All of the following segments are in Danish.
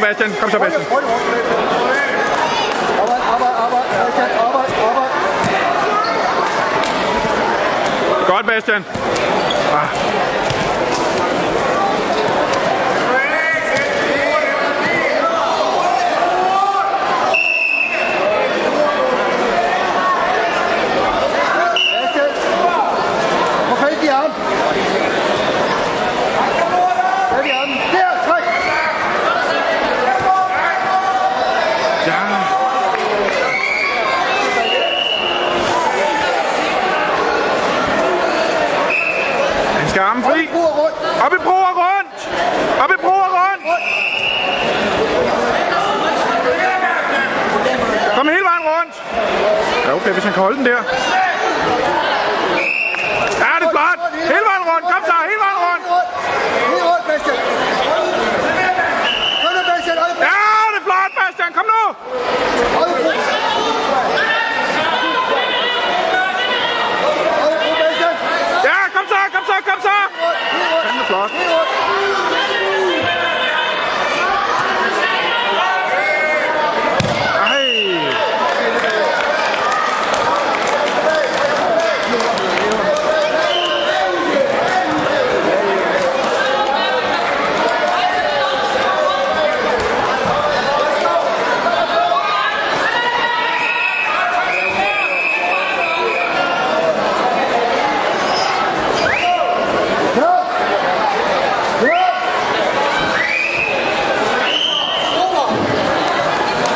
Bastian. Kom så, Bastian. Arbejde, arbejde, arbejde, Bastian, arbejde, arbejde. Godt, Bastian. Ah. Bastian. Få fat i armen. Fat i armen. Der, træk. Ja. Han fri. Og rundt. Op i bro og rundt. Op i bro og rundt. Kom hele vejen rundt. Ja, okay, hvis han kan holde den der. Ja, det er flot. Hele vejen rundt. Kom så, hele vejen rundt. Helt rundt. Bastian. Kom nu, Bastian. Ja, det er flot, Bastian. Kom nu.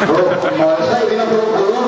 i